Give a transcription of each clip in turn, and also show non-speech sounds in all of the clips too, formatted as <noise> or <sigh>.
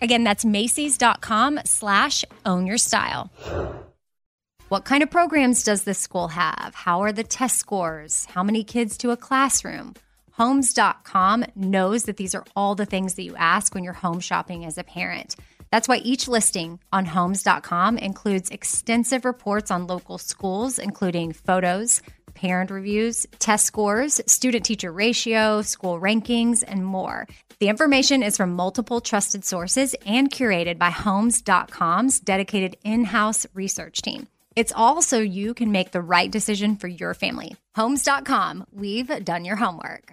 Again, that's Macy's.com slash own your style. What kind of programs does this school have? How are the test scores? How many kids to a classroom? Homes.com knows that these are all the things that you ask when you're home shopping as a parent. That's why each listing on homes.com includes extensive reports on local schools, including photos, parent reviews, test scores, student teacher ratio, school rankings, and more. The information is from multiple trusted sources and curated by Homes.com's dedicated in house research team. It's all so you can make the right decision for your family. Homes.com, we've done your homework.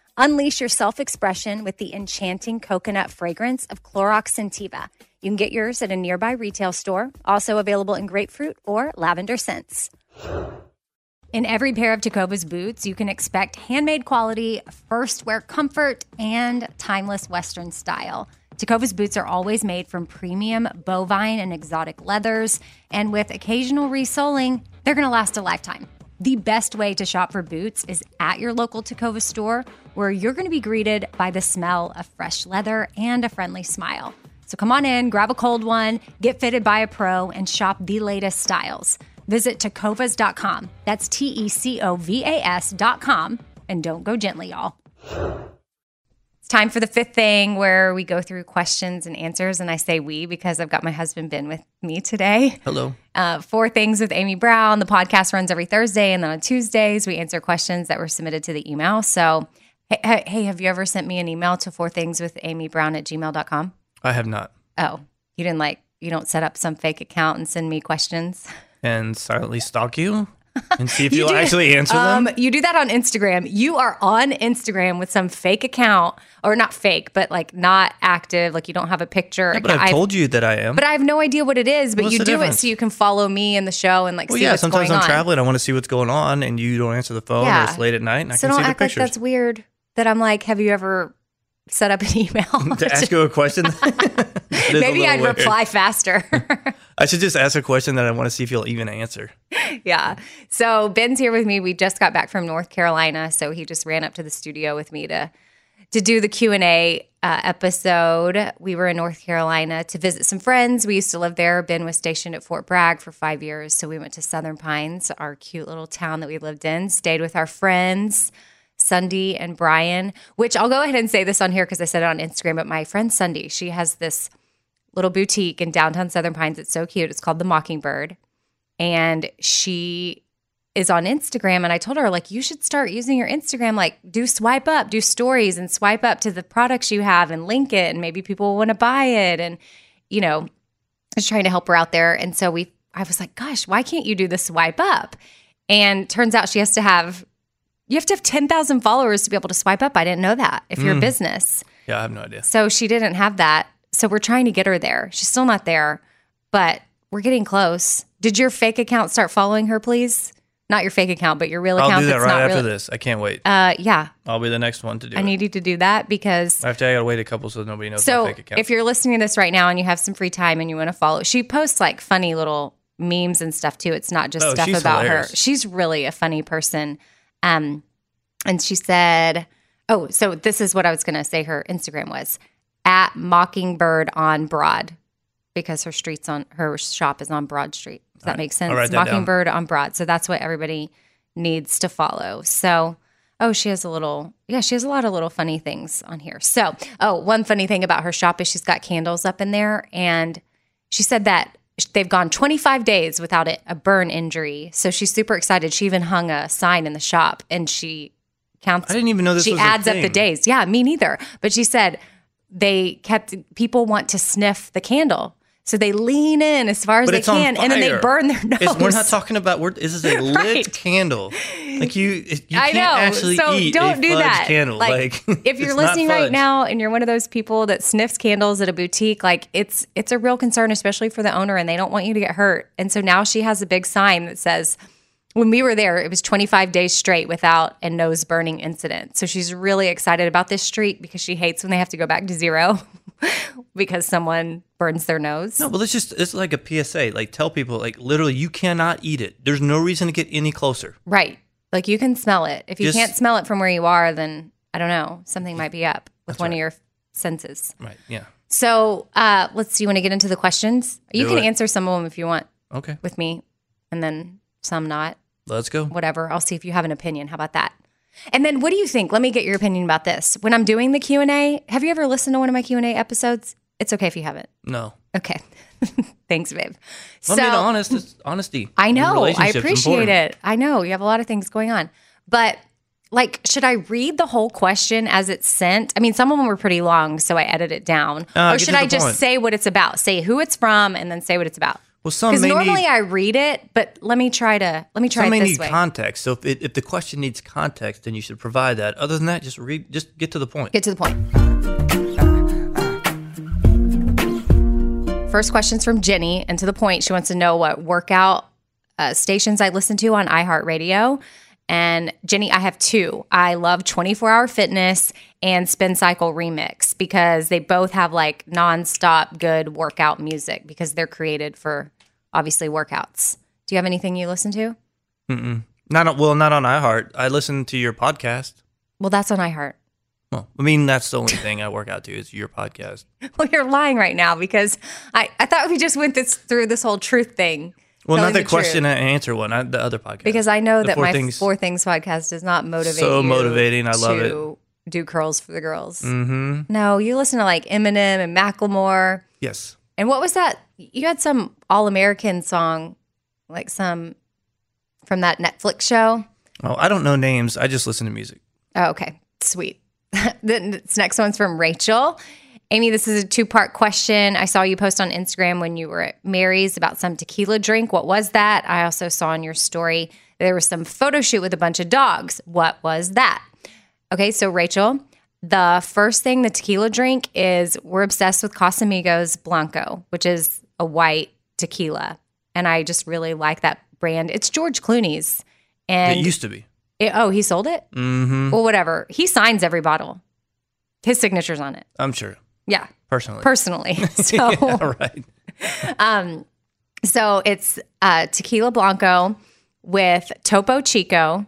Unleash your self expression with the enchanting coconut fragrance of Clorox Scentiva. You can get yours at a nearby retail store, also available in grapefruit or lavender scents. In every pair of Tecovas boots, you can expect handmade quality, first wear comfort, and timeless Western style. Tecovas boots are always made from premium bovine and exotic leathers, and with occasional resoling, they're going to last a lifetime. The best way to shop for boots is at your local Tecovas store, where you're going to be greeted by the smell of fresh leather and a friendly smile. So come on in, grab a cold one, get fitted by a pro, and shop the latest styles. Visit tecovas.com. That's T E C O V A S.com. And don't go gently, y'all. Time for the fifth thing where we go through questions and answers. And I say we because I've got my husband Ben with me today. Hello. Uh, four things with Amy Brown. The podcast runs every Thursday. And then on Tuesdays, we answer questions that were submitted to the email. So, hey, hey have you ever sent me an email to four things with Amy Brown at gmail.com? I have not. Oh, you didn't like, you don't set up some fake account and send me questions? And silently stalk you and see if <laughs> you will actually answer um, them? You do that on Instagram. You are on Instagram with some fake account, or not fake, but like not active. Like you don't have a picture. Yeah, but I've, told you that I am. But I have no idea what it is. But What's you do difference? it so you can follow me in the show and like well, see yeah, sometimes I'm on. traveling. I want to see what's going on, and you don't answer the phone, or Yeah. it's late at night, and I so can don't see the act like that's weird. That I'm like, have you ever set up an <laughs> email? <laughs> to ask you a question. A Maybe little I'd weird. reply faster. I should just ask a question that I want to see if you'll even answer. Yeah. So Ben's here with me. We just got back from North Carolina, so he just ran up to the studio with me to to do the Q and A uh, episode. We were in North Carolina to visit some friends. We used to live there. Ben was stationed at Fort Bragg for five years, so we went to Southern Pines, our cute little town that we lived in. Stayed with our friends. Sunday and Brian, which I'll go ahead and say this on here because I said it on Instagram. But my friend Sunday, she has this little boutique in downtown Southern Pines. It's so cute. It's called the Mockingbird. And she is on Instagram. And I told her, like, you should start using your Instagram, like, do swipe up, do stories and swipe up to the products you have and link it. And maybe people will want to buy it. And, you know, I was trying to help her out there. And so we, I was like, gosh, why can't you do the swipe up? And turns out she has to have, you have to have 10,000 followers to be able to swipe up. I didn't know that if you're a mm. business. Yeah, I have no idea. So she didn't have that. So we're trying to get her there. She's still not there, but we're getting close. Did your fake account start following her, please? Not your fake account, but your real account. I'll do that right after really- this. I can't wait. Uh, yeah, I'll be the next one to do I it. need you to do that because After I gotta wait a couple so nobody knows so my fake account. if you're listening to this right now and you have some free time and you want to follow, she posts like funny little memes and stuff too. It's not just Oh, stuff about hilarious. her. She's really a funny person. Um, and she said, "Oh, so this is what I was going to say. Her Instagram was at Mockingbird on Broad because her streets on her shop is on Broad Street. Does that make sense? I'll down. Mockingbird on Broad. So that's what everybody needs to follow. So." Oh, she has a little, yeah, she has a lot of little funny things on here. So, oh, one funny thing about her shop is she's got candles up in there. And she said that they've gone 25 days without it, a burn injury. So she's super excited. She even hung a sign in the shop and she counts. I didn't even know this She was a adds up the days. Yeah, me neither. But she said they kept people want to sniff the candle. So they lean in as far as But they can and then they burn their nose. It's, we're not talking about. We're, this is a <laughs> lit Right. candle. Like you, you I can't know. actually so eat don't a do that. candle. Like, if <laughs> you're listening right now and you're one of those people that sniffs candles at a boutique, like it's it's a real concern, especially for the owner, and they don't want you to get hurt. And so now she has a big sign that says, when we were there, it was 25 days straight without a nose burning incident. So she's really excited about this streak because she hates when they have to go back to zero <laughs> <laughs> because someone burns their nose. No, well, it's just it's like a PSA. Like tell people, like literally, you cannot eat it. There's no reason to get any closer. Right. Like you can smell it. If you Just- can't smell it from where you are, then I don't know, something might be up with one of your senses. Right? Yeah. So uh, let's see. You want to get into the questions? You Do can it. answer some of them if you want Okay. with me, and then some not. Let's go. Whatever. I'll see if you have an opinion. How about that? And then, what do you think? Let me get your opinion about this. When I'm doing the Q and A, have you ever listened to one of my Q and A episodes? It's okay if you haven't. No. Okay. <laughs> Thanks, babe. I'm being honest. It's honesty. I know. I appreciate it. I know you have a lot of things going on. But like, should I read the whole question as it's sent? I mean, some of them were pretty long, so I edit it down. Uh, or should I just point. say what it's about? Say who it's from and then say what it's about. Well, some Because normally need, I read it, but let me try to let me try some it may need way. context. So if it, if the question needs context, then you should provide that. Other than that, just read. Just get to the point. Get to the point. First question's from Jenny, and to the point. She wants to know what workout uh, stations I listen to on iHeartRadio. And Jenny, I have two. I love 24 Hour Fitness and Spin Cycle Remix because they both have like nonstop good workout music because they're created for obviously workouts. Do you have anything you listen to? Not on, well, not on iHeart. I listen to your podcast. Well, that's on iHeart. Well, I mean, that's the only thing I work out to is your podcast. <laughs> Well, you're lying right now because I, I thought we just went this through this whole truth thing. Well, not the, truth. question and answer one. I, the other podcast. Because I know The that Four my Things- Four Things podcast does not motivate So motivating. I love to do curls for the girls. Mm-hmm. No, you listen to like Eminem and Macklemore. Yes. And what was that? You had some All American song, like some from that Netflix show. Oh, I don't know names. I just listen to music. Oh, okay. Sweet. <laughs> This next one's from Rachel. Amy, this is a two part question. I saw you post on Instagram when you were at Mary's about some tequila drink. What was that? I also saw in your story there was some photo shoot with a bunch of dogs. What was that? Okay, so Rachel, the first thing the tequila drink is we're obsessed with Casamigos Blanco, which is a white tequila. And I just really like that brand. It's George Clooney's. And it used to be. it- oh, he sold it? Mm-hmm. Well, whatever. He signs every bottle. His signature's on it. I'm sure. Yeah, Personally. personally. <laughs> <laughs> So, All right. so it's uh, tequila blanco with Topo Chico,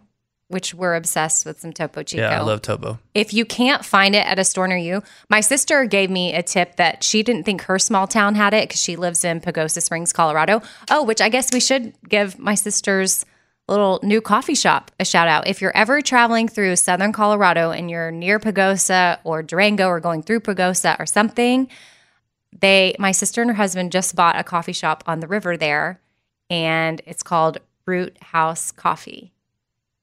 which we're obsessed with some Topo Chico. Yeah, I love Topo. if you can't find it at a store near you, my sister gave me a tip that she didn't think her small town had it because she lives in Pagosa Springs, Colorado. Oh, which I guess we should give my sister's little new coffee shop a shout out. If you're ever traveling through southern Colorado and you're near Pagosa or Durango or going through Pagosa or something, they my sister and her husband just bought a coffee shop on the river there and it's called Root House Coffee.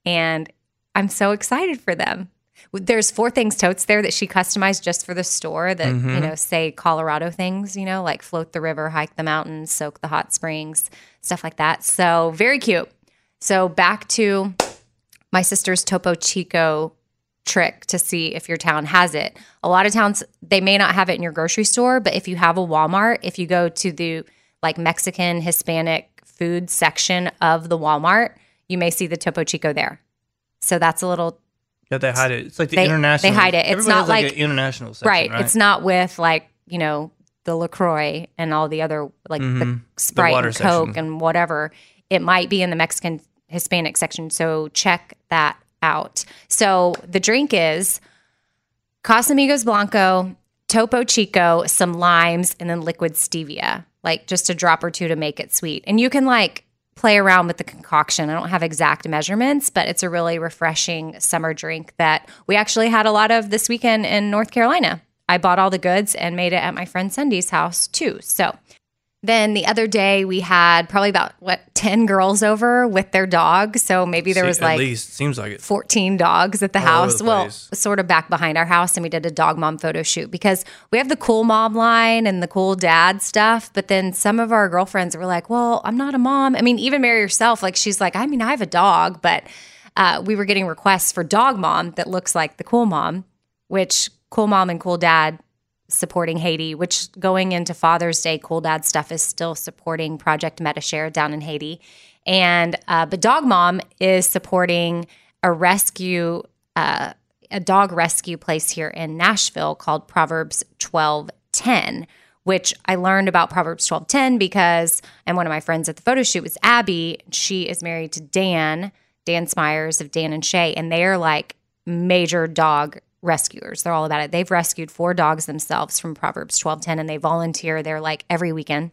And I'm so excited for them. There's four things totes there that she customized just for the store that, you mm-hmm. know, say Colorado things, you know, like float the river, hike the mountains, soak the hot springs, stuff like that. So, very cute. So, back to my sister's Topo Chico trick to see if your town has it. A lot of towns they may not have it in your grocery store, but if you have a Walmart, if you go to the like Mexican Hispanic food section of the Walmart, you may see the Topo Chico there. So that's a little Yeah, they hide it. It's like the They- international. they hide it. It's not like, like- international section, right. right. It's not with like, you know, the LaCroix and all the other like the mm-hmm. Sprite water and Coke section. and whatever. It might be in the Mexican Hispanic section. So check that out. So the drink is Casamigos Blanco, Topo Chico, some limes, and then liquid stevia, like just a drop or two to make it sweet. And you can like play around with the concoction. I don't have exact measurements, but it's a really refreshing summer drink that we actually had a lot of this weekend in North Carolina. I bought all the goods and made it at my friend Cindy's house too. So Then the other day we had probably about what 10 girls over with their dogs. So maybe there See, was at like least seems like it. 14 dogs at the All house. the well, sort of back behind our house, and we did a dog mom photo shoot because we have the cool mom line and the cool dad stuff. But then some of our girlfriends were like, "Well, I'm not a mom." I mean, even Mary herself, like she's like, "I mean, I have a dog," but uh, we were getting requests for dog mom that looks like the cool mom, which cool mom and cool dad supporting Haiti, which going into Father's Day, Cool Dad stuff is still supporting Project Medishare down in Haiti. And uh, but Dog Mom is supporting a rescue, uh, a dog rescue place here in Nashville called Proverbs twelve ten. Which I learned about Proverbs twelve ten because, and one of my friends at the photo shoot was Abby. She is married to Dan, Dan Smyers of Dan and Shay, and they are like major dog rescuers. They're all about it. They've rescued four dogs themselves from Proverbs 12:10 and they volunteer there like every weekend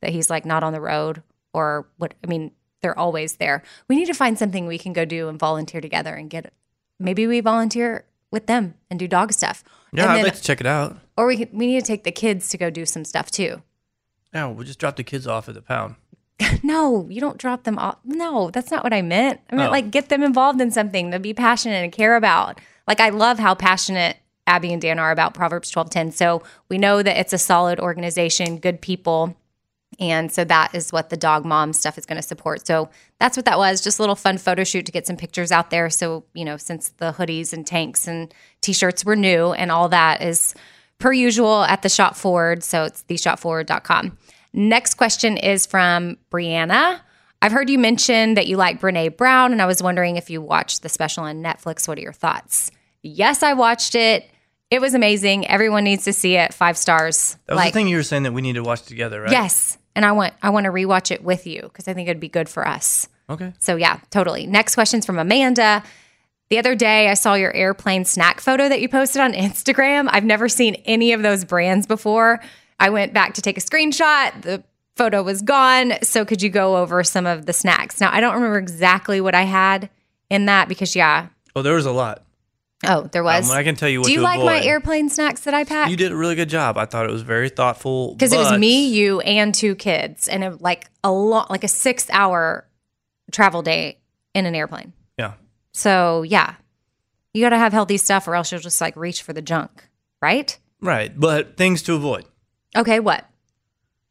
that he's like not on the road or what I mean, they're always there. We need to find something we can go do and volunteer together and get maybe we volunteer with them and do dog stuff. Yeah, And I'd then- like to check it out. or we can, we need to take the kids to go do some stuff too. Yeah, we'll just drop the kids off at the pound. <laughs> No, you don't drop them off. No, that's not what I meant. I meant Oh. like get them involved in something to be passionate and care about. Like I love how passionate Abby and Dan are about Proverbs 12:10. So we know that it's a solid organization, good people. And so that is what the dog mom stuff is going to support. So that's what that was. Just a little fun photo shoot to get some pictures out there. So, you know, since the hoodies and tanks and t-shirts were new and all that is per usual at the shop forward. So it's theshopforward.com. Next question is from Brianna. I've heard you mention that you like Brene Brown, and I was wondering if you watched the special on Netflix. What are your thoughts? Yes, I watched it. It was amazing. Everyone needs to see it. Five stars. That was the thing you were saying that we need to watch together, right? Yes, and I want I want to rewatch it with you because I think it'd be good for us. Okay. So yeah, totally. Next question's from Amanda. The other day I saw your airplane snack photo that you posted on <laughs> Instagram. I've never seen any of those brands before. I went back to take a screenshot. The photo was gone. So could you go over some of the snacks? Now I don't remember exactly what I had in that because yeah. Oh, there was a lot. Oh, there was. Um, I can tell you what Do you like my airplane snacks that I packed? You did a really good job. I thought it was very thoughtful. because it was me, you, and two kids, and like a lot, like a six-hour travel day in an airplane. Yeah. So yeah, you got to have healthy stuff, or else you'll just like reach for the junk, right? Right. But things to avoid. Okay, what?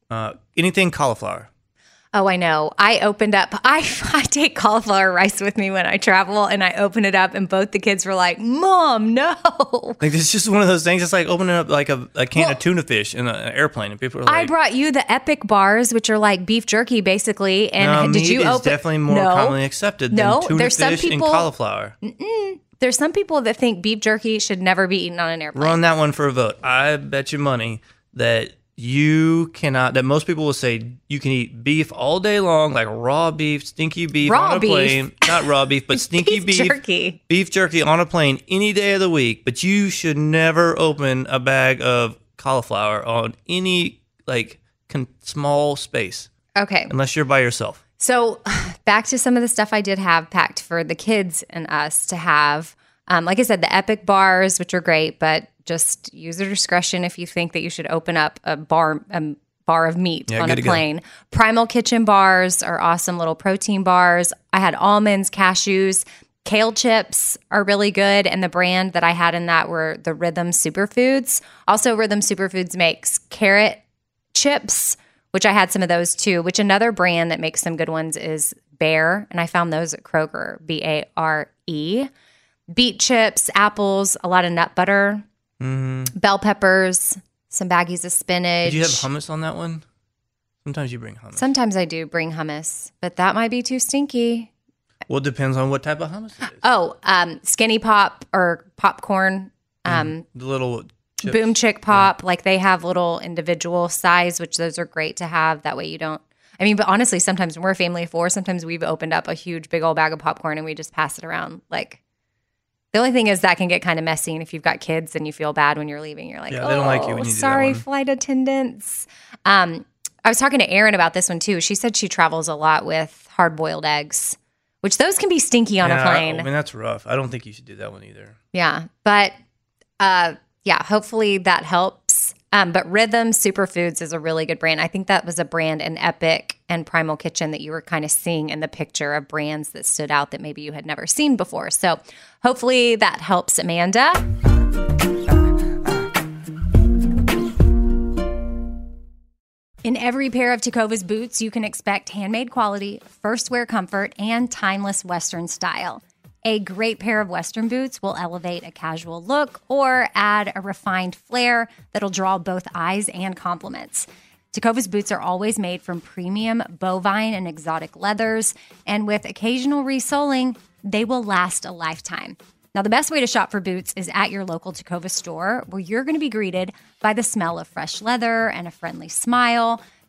Uh, anything cauliflower. Oh, I know. I opened up. <laughs> I I take cauliflower rice with me when I travel, and I open it up, and both the kids were like, "Mom, no." <laughs> Like it's just one of those things. It's like opening up like a, a can Well- of tuna fish in a- an airplane, and people are like, I brought you the Epic bars, which are like beef jerky, basically. And no, did you open? definitely more no, commonly accepted No, than tuna there's some fish and people- cauliflower. There's some people that think beef jerky should never be eaten on an airplane. Run that one for a vote. I bet you money that you cannot. That most people will say you can eat beef all day long, like raw beef, stinky beef Raw on a beef. plane. Not raw beef, but <laughs> stinky Beef beef, jerky. beef jerky on a plane any day of the week. But you should never open a bag of cauliflower on any like con- small space Okay. unless you're by yourself. So <sighs> back to some of the stuff I did have packed for the kids and us to have. Um, like I said, the Epic bars, which are great, but just use your discretion if you think that you should open up a bar a bar of meat Yeah, on a go. plane. Primal Kitchen bars are awesome little protein bars. I had almonds, cashews. Kale chips are really good, and the brand that I had in that were the Rhythm Superfoods. Also, Rhythm Superfoods makes carrot chips, which I had some of those too. Which another brand that makes some good ones is Bare, and I found those at Kroger. B A R E. Beet chips, apples, a lot of nut butter, bell peppers, some baggies of spinach. Did you have hummus on that one? Sometimes you bring hummus. Sometimes I do bring hummus, but that might be too stinky. well, it depends on what type of hummus it is. Oh, um, skinny pop or popcorn, um, The little chips. boom chick pop. Like they have little individual size, which those are great to have. That way you don't. I mean, but honestly, sometimes when we're a family of four, sometimes we've opened up a huge big old bag of popcorn and we just pass it around. Like the only thing is that can get kind of messy, and if you've got kids and you feel bad when you're leaving, you're like, Yeah, oh, they don't like you when you that sorry, one." flight attendants. Um, I was talking to Erin about this one too. She said she travels a lot with hard boiled eggs, which those can be stinky on Yeah, a plane. I mean, that's rough. I don't think you should do that one either. Yeah. But uh yeah, hopefully that helps. Um, but Rhythm Superfoods is a really good brand. I think that was a brand in Epic and Primal Kitchen that you were kind of seeing in the picture of brands that stood out that maybe you had never seen before. So hopefully that helps Amanda. In every pair of Tecovas boots, you can expect handmade quality, first wear comfort, and timeless Western style. A great pair of Western boots will elevate a casual look or add a refined flair that'll draw both eyes and compliments. Tecovas boots are always made from premium bovine and exotic leathers, and with occasional resoling, they will last a lifetime. Now, the best way to shop for boots is at your local Tecovas store, where you're going to be greeted by the smell of fresh leather and a friendly smile.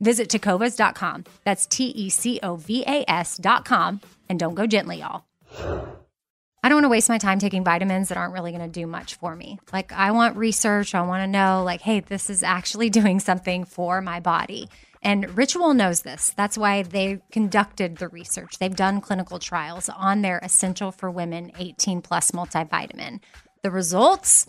Visit tecovas.com. That's T E C O V A S.com. And don't go gently, y'all. I don't want to waste my time taking vitamins that aren't really going to do much for me. Like, I want research. I want to know, like, hey, this is actually <laughs> doing something for my body. And Ritual knows this. That's why they conducted the research. They've done clinical trials on their Essential for Women 18 Plus multivitamin. The results?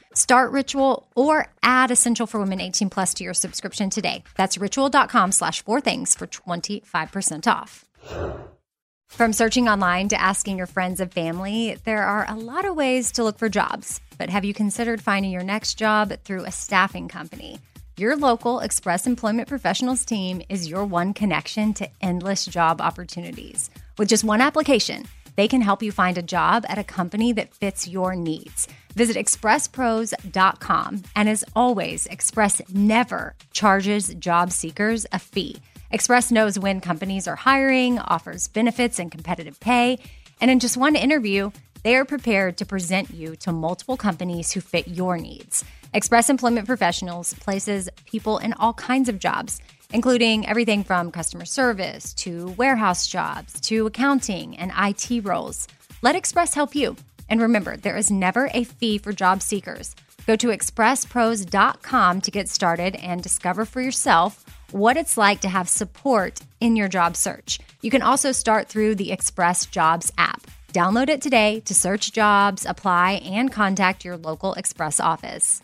Start Ritual or add Essential for Women 18 plus to your subscription today. That's ritual.com slash four things for 25% off. From searching online to asking your friends and family, there are a lot of ways to look for jobs. But have you considered finding your next job through a staffing company? Your local Express Employment Professionals team is your one connection to endless job opportunities. With just one application, they can help you find a job at a company that fits your needs. Visit expresspros.com. And as always, Express never charges job seekers a fee. Express knows when companies are hiring, offers benefits and competitive pay. And in just one interview, they are prepared to present you to multiple companies who fit your needs. Express Employment Professionals places people in all kinds of jobs, including everything from customer service to warehouse jobs to accounting and IT roles. Let Express help you. And remember, there is never a fee for job seekers. Go to expresspros.com to get started and discover for yourself what it's like to have support in your job search. You can also start through the Express Jobs app. Download it today to search jobs, apply, and contact your local Express office.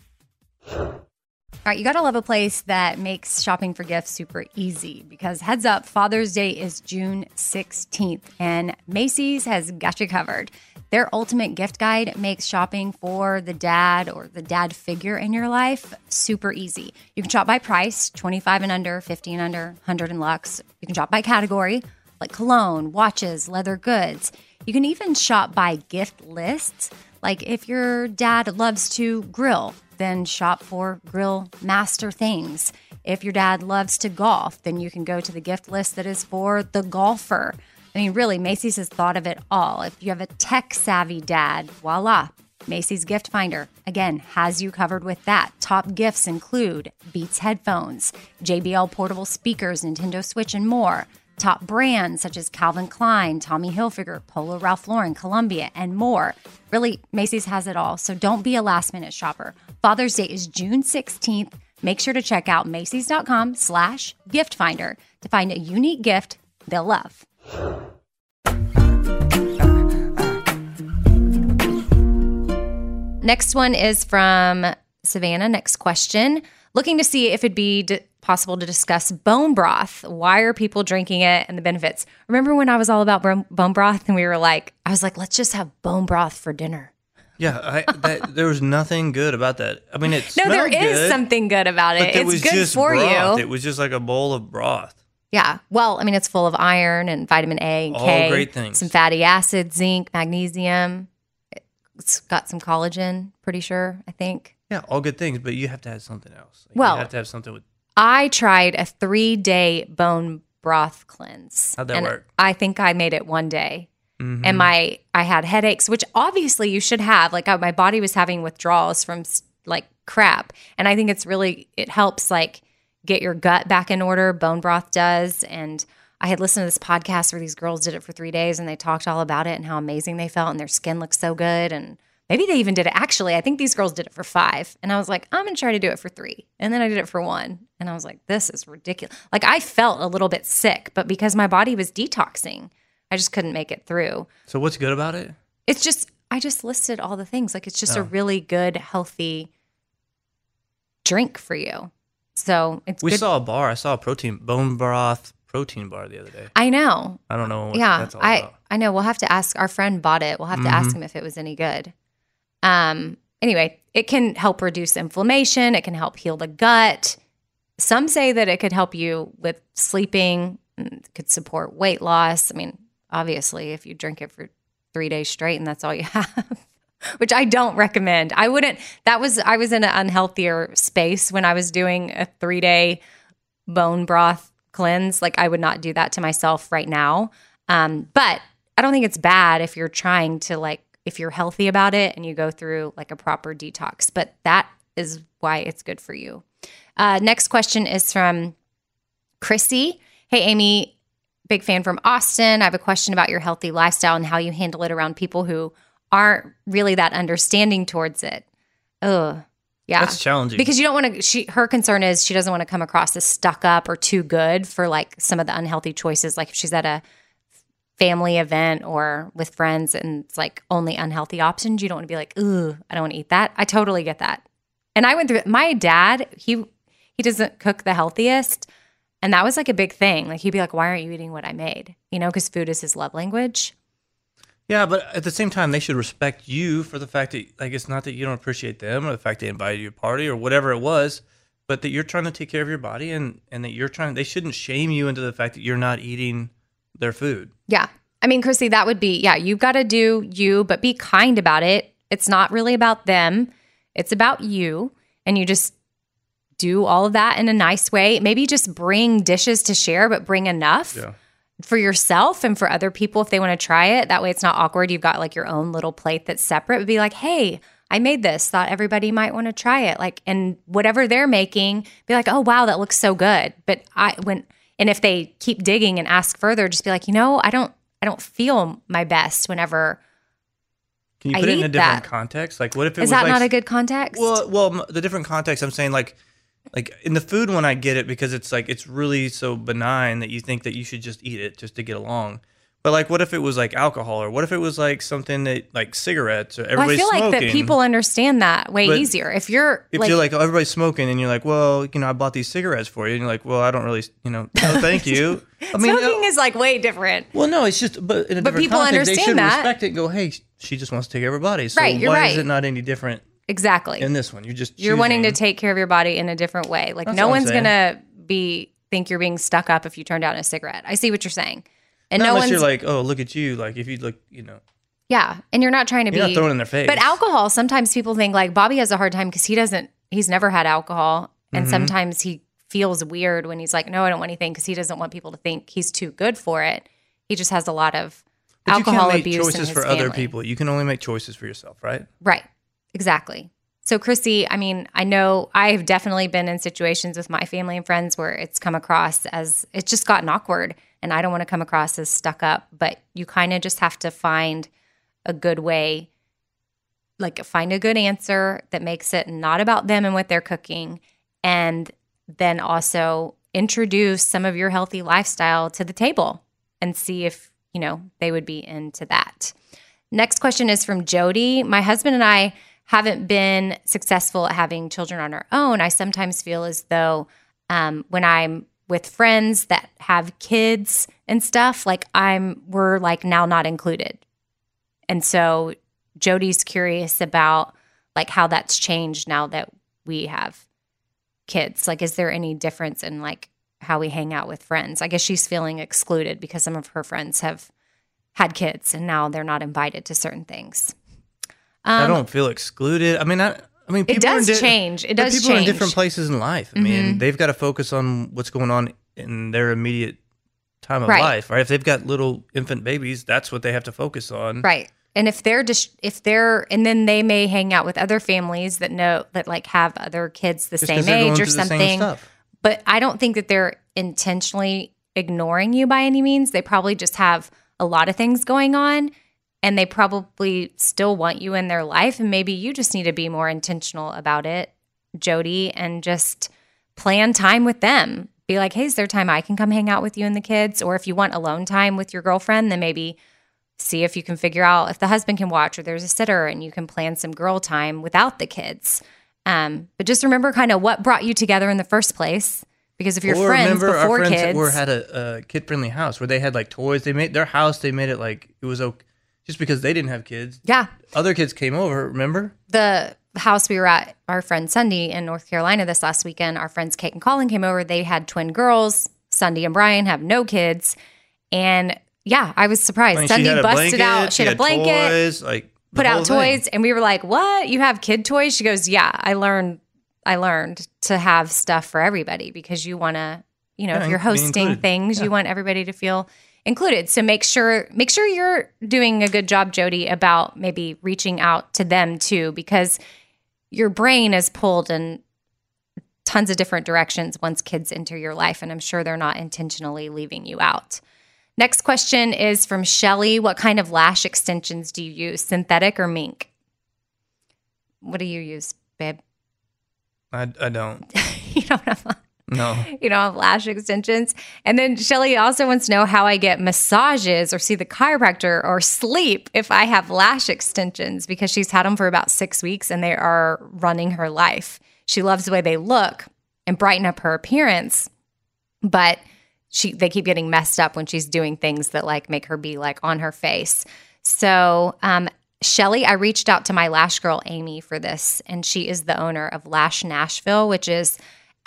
All right, you gotta love a place that makes shopping for gifts super easy because heads up, Father's Day is June 16th and Macy's has got you covered. Their ultimate gift guide makes shopping for the dad or the dad figure in your life super easy. You can shop by price 25 and under, 50 and under, 100 and lux. You can shop by category like cologne, watches, leather goods. You can even shop by gift lists. Like if your dad loves to grill, then shop for grill master things. If your dad loves to golf, then you can go to the gift list that is for the golfer. I mean, really, Macy's has thought of it all. If you have a tech savvy dad, voila, Macy's Gift Finder, again, has you covered with that. Top gifts include Beats headphones, JBL portable speakers, Nintendo Switch, and more. Top brands such as Calvin Klein, Tommy Hilfiger, Polo Ralph Lauren, Columbia, and more. Really, Macy's has it all, so don't be a last minute shopper. Father's Day is June 16th Make sure to check out Macy's.com slash gift finder to find a unique gift they'll love. Next one is from Savannah. Next question. Looking to see if it'd be d- possible to discuss bone broth. Why are people drinking it and the benefits? Remember when I was all about bone bone broth and we were like, I was like, let's just have bone broth for dinner. Yeah, I, that, there was nothing good about that. I mean, it <laughs> No, there is good, something good about it. it It's was good just for broth. you. It was just like a bowl of broth. Yeah. Well, I mean, it's full of iron and vitamin A and All K. great things. Some fatty acids, zinc, magnesium. It's got some collagen, pretty sure, I think. Yeah, all good things, but you have to have something else. Like, Well- you have to have something with. I tried a three day bone broth cleanse. How'd that and work? I think I made it one day. Mhm. And my I had headaches, which obviously you should have. Like I, my body was having withdrawals from like crap, and I think it's really it helps like get your gut back in order. Bone broth does, and I had listened to this podcast where these girls did it for three days, and they talked all about it and how amazing they felt, and their skin looked so good, and maybe they even did it. Actually, I think these girls did it for five, and I was like, I'm gonna try to do it for three, and then I did it for one, and I was like, this is ridiculous. Like I felt a little bit sick, but because my body was detoxing. I just couldn't make it through. So what's good about it? It's just I just listed all the things. Like it's just Oh. a really good, healthy drink for you. So it's We good. saw a bar. I saw a protein bone broth protein bar the other day. I know. I don't know what yeah, that's all I about. I know. We'll have to ask. Our friend bought it. We'll have to ask Mhm. him if it was any good. Um. Anyway, it can help reduce inflammation. It can help heal the gut. Some say that it could help you with sleeping. and Could support weight loss. I mean, obviously, if you drink it for three days straight and that's all you <laughs> have, which I don't recommend. I wouldn't. That was I was in an unhealthier space when I was doing a three day bone broth cleanse. Like I would not do that to myself right now. Um, but I don't think it's bad if you're trying to like if you're healthy about it and you go through like a proper detox. But that is why it's good for you. Uh, next question is from Chrissy. Hey Amy, big fan from Austin. I have a question about your healthy lifestyle and how you handle it around people who aren't really that understanding towards it. Ugh. Yeah That's challenging. because you don't want to she her concern is she doesn't want to come across as stuck up or too good for like some of the unhealthy choices like if she's at a family event or with friends and it's like only unhealthy options you don't want to be like ooh i don't want to eat that. I totally get that. And i went through it. My dad he he doesn't cook the healthiest and that was like a big thing. Like he'd be like why aren't you eating what i made? You know because food is his love language. Yeah, but at the same time, they should respect you for the fact that, like, it's not that you don't appreciate them or the fact they invited you to a party or whatever it was, but that you're trying to take care of your body and and that you're trying. They shouldn't shame you into the fact that you're not eating their food. Yeah. I mean, Chrissy, that would be, yeah, you've got to do you, but be kind about it. It's not really about them, it's about you. And you just do all of that in a nice way. Maybe just bring dishes to share, but bring enough for yourself and for other people if they want to try it. That way it's not awkward. You've got like your own little plate that's separate. But be like, hey, I made this. Thought everybody might want to try it. Like, and whatever they're making, be like, oh wow, that looks so good. But I when and if they keep digging and ask further, just be like, you know, I don't I don't feel my best whenever Can you I put it in a different that. context? Like, what if it is was that like not a good context? Well, well, the different context. I'm saying like, like in the food one, I get it because it's like it's really so benign that you think that you should just eat it just to get along. But like, what if it was like alcohol, or what if it was like something that like cigarettes, or everybody's Well, I feel like that people understand that way But easier. If you're if like, you're like, oh, everybody's smoking, and you're like, well, you know, I bought these cigarettes for you, and you're like, well, I don't really, you know, no, thank you. <laughs> I mean, smoking uh, is like way different. well, no, it's just, but in a But different people context, they understand should that. respect it. and Go, hey, she just wants to take care of her body. So Right, you're why right. is it not any different Exactly. in this one? You're just you're wanting to take care of your body in a different way. Like That's no one's gonna be think you're being stuck up if you turn down a cigarette. I see what you're saying, and Not no unless you're like, oh, look at you. Like if you look, you know, yeah, and you're not trying to you're be not throwing in their face. But alcohol, sometimes people think like Bobby has a hard time because he doesn't, he's never had alcohol. And Mhm. sometimes he feels weird when he's like, no, I don't want anything because he doesn't want people to think he's too good for it. He just has a lot of But alcohol you can't make abuse choices for other people. You can only make choices for yourself, right? Right. Exactly. So, Chrissy, I mean, I know I've definitely been in situations with my family and friends where it's come across as it's just gotten awkward. And I don't want to come across as stuck up, but you kind of just have to find a good way, like find a good answer that makes it not about them and what they're cooking and then also introduce some of your healthy lifestyle to the table and see if, you know, they would be into that. Next question is from Jody. My husband and I haven't been successful at having children on our own. I sometimes feel as though um, when I'm with friends that have kids and stuff, like I'm, we're like now not included. And so Jody's curious about like how that's changed now that we have kids. Like, is there any difference in like how we hang out with friends? I guess she's feeling excluded because some of her friends have had kids and now they're not invited to certain things. I um, don't feel excluded. I mean, I, I mean, It people in does change. It does people are in change. Mm-hmm. different places in life. I mean, they've got to focus on what's going on in their immediate time of Right. life, right? If they've got little infant babies, that's what they have to focus on. Right. And if they're just if they're and then they may hang out with other families that know that like have other kids the Just same age or through the same something. But I don't think that they're intentionally ignoring you by any means. They probably just have a lot of things going on and they probably still want you in their life and maybe you just need to be more intentional about it, Jody, and just plan time with them. Be like, "Hey, is there time I can come hang out with you and the kids?" Or if you want alone time with your girlfriend, then maybe see if you can figure out if the husband can watch or there's a sitter and you can plan some girl time without the kids. Um, but just remember kind of what brought you together in the first place. Because if you're or friends remember before our friends kids, were had a, a kid friendly house where they had like toys. They made their house. They made it like it was okay, just because they didn't have kids. yeah, Other kids came over. Remember? the house we were at, our friend Sunday in North Carolina this last weekend, our friends Kate and Colin came over. They had twin girls. Sunday and Brian have no kids, and yeah, I was surprised. I mean, Sunday had busted blanket. out. She had a blanket. Toys, like put out thing. toys and we were like what you have kid toys she goes yeah i learned i learned to have stuff for everybody because you want to you know Yeah, if you're hosting things you want everybody to feel included so make sure make sure you're doing a good job jody about maybe reaching out to them too because your brain is pulled in tons of different directions once kids enter your life and i'm sure they're not intentionally leaving you out Next question is from Shelly. What kind of lash extensions do you use, synthetic or mink? What do you use, babe? I, I don't. <laughs> you don't have No. <laughs> you don't lash extensions. And then Shelly also wants to know how I get massages or see the chiropractor or sleep if I have lash extensions because she's had them for about six weeks and they are running her life. She loves the way they look and brighten up her appearance, but she they keep getting messed up when she's doing things that like make her be like on her face. So um Shelly, I reached out to my lash girl Amy for this, and she is the owner of Lash Nashville, which is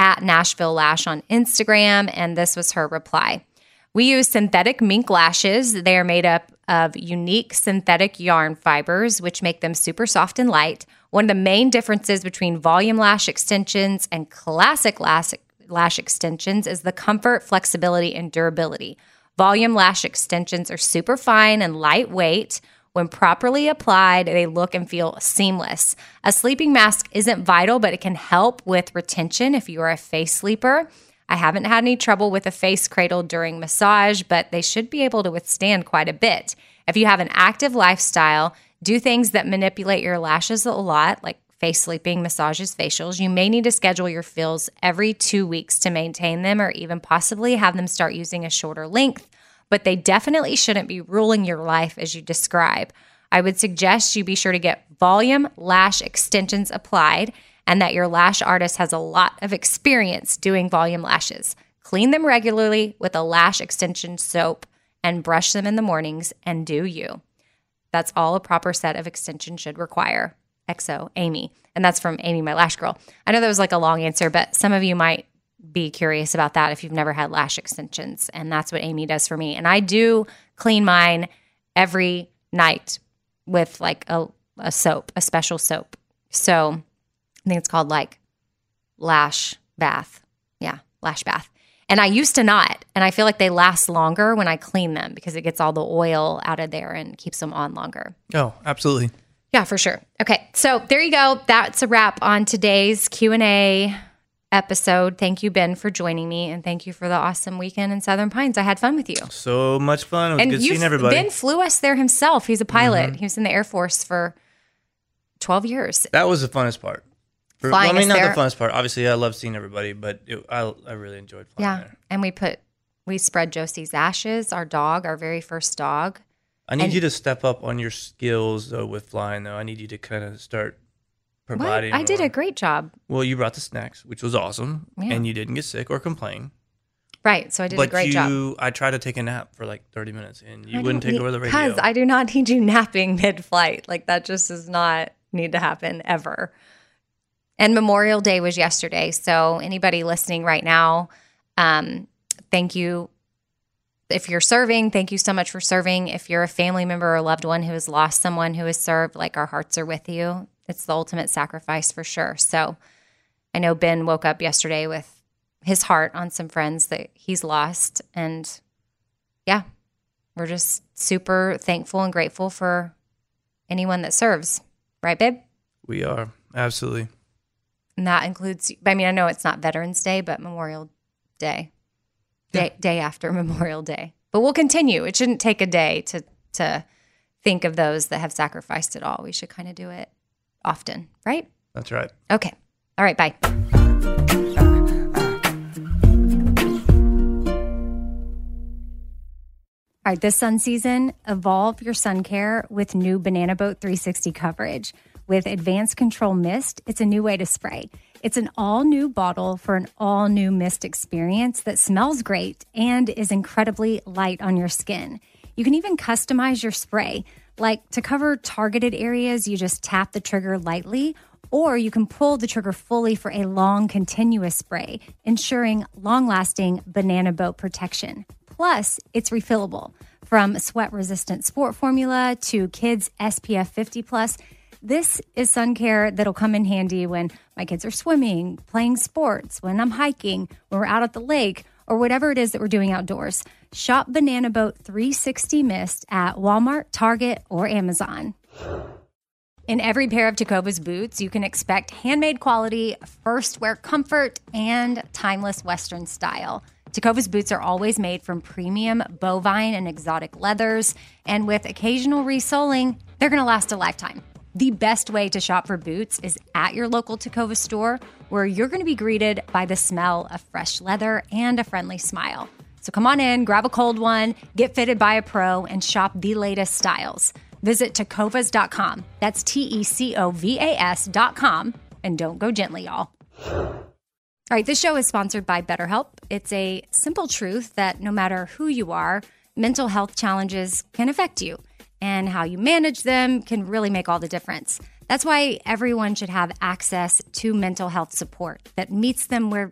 at Nashville Lash on Instagram. And this was her reply. We use synthetic mink lashes. They are made up of unique synthetic yarn fibers, which make them super soft and light. One of the main differences between volume lash extensions and classic lash, lash extensions is the comfort, flexibility, and durability. Volume lash extensions are super fine and lightweight. When properly applied, they look and feel seamless. A sleeping mask isn't vital, but it can help with retention if you are a face sleeper. I haven't had any trouble with a face cradle during massage, but they should be able to withstand quite a bit. If you have an active lifestyle, do things that manipulate your lashes a lot, like face sleeping, massages, facials, you may need to schedule your fills every two weeks to maintain them or even possibly have them start using a shorter length. But they definitely shouldn't be ruling your life as you describe. I would suggest you be sure to get volume lash extensions applied and that your lash artist has a lot of experience doing volume lashes. Clean them regularly with a lash extension soap and brush them in the mornings and do you. That's all a proper set of extensions should require. XO, Amy. And that's from Amy, my lash girl. I know that was like a long answer, but some of you might be curious about that if you've never had lash extensions. And that's what Amy does for me. And I do clean mine every night with like a, a soap, a special soap. So I think it's called like lash bath. Yeah, lash bath. And I used to not. And I feel like they last longer when I clean them because it gets all the oil out of there and keeps them on longer. Oh, absolutely. Yeah, for sure. Okay, so there you go. That's a wrap on today's Q and A episode. Thank you, Ben, for joining me, and thank you for the awesome weekend in Southern Pines. I had fun with you. So much fun. It was and good seeing everybody. Ben flew us there himself. He's a pilot. Mm-hmm. He was in the Air Force for twelve years. that was the funnest part. For- Flying well, I mean, not there. the funnest part. Obviously, I love seeing everybody, but it, I I really enjoyed flying Yeah. there. And we put, we spread Josie's ashes, our dog, our very first dog. I need And- you to step up on your skills though with flying though. I need you to kind of start What? I did a great job. Well, you brought the snacks, which was awesome, Yeah. and you didn't get sick or complain. Right. So I did but a great you, job. I tried to take a nap for like thirty minutes, and you I wouldn't take need- over the radio. Because I do not need you napping <laughs> mid flight. Like that just does not need to happen ever. And Memorial Day was yesterday. So anybody listening right now, um, thank you. If you're serving, thank you so much for serving. If you're a family member or loved one who has lost someone who has served, like our hearts are with you. It's the ultimate sacrifice for sure. So I know Ben woke up yesterday with his heart on some friends that he's lost. And yeah, we're just super thankful and grateful for anyone that serves. Right, babe? we are absolutely. And that includes, I mean, I know it's not Veterans Day, but Memorial Day, day, day after <laughs> Memorial Day. But we'll continue. It shouldn't take a day to, to think of those that have sacrificed it all. We should kind of do it often, right? That's right. Okay. All right. Bye. All right, this sun season, evolve your sun care with new Banana Boat 360 coverage. With advanced control mist, it's a new way to spray. It's an all new bottle for an all new mist experience that smells great and is incredibly light on your skin. You can even customize your spray. Like to cover targeted areas, you just tap the trigger lightly, or you can pull the trigger fully for a long, continuous spray, ensuring long lasting banana boat protection. Plus, it's refillable. From sweat resistant sport formula to kids SPF 50 plus, this is sun care that'll come in handy when my kids are swimming, playing sports, when I'm hiking, when we're out at the lake, or whatever it is that we're doing outdoors. Shop Banana Boat 360 Mist at Walmart, Target, or Amazon. In every pair of Tecovas boots, you can expect handmade quality, first wear comfort, and timeless Western style. Tecovas boots are always made from premium bovine and exotic leathers, and with occasional resoling, they're going to last a lifetime. The best way to shop for boots is at your local Takova store, where you're going to be greeted by the smell of fresh leather and a friendly smile. So come on in, grab a cold one, get fitted by a pro, and shop the latest styles. Visit tecovas.com. That's T E C O V A S.com. And don't go gently, y'all. All right, this show is sponsored by BetterHelp. It's a simple truth that no matter who you are, mental health challenges can affect you, and how you manage them can really make all the difference. That's why everyone should have access to mental health support that meets them where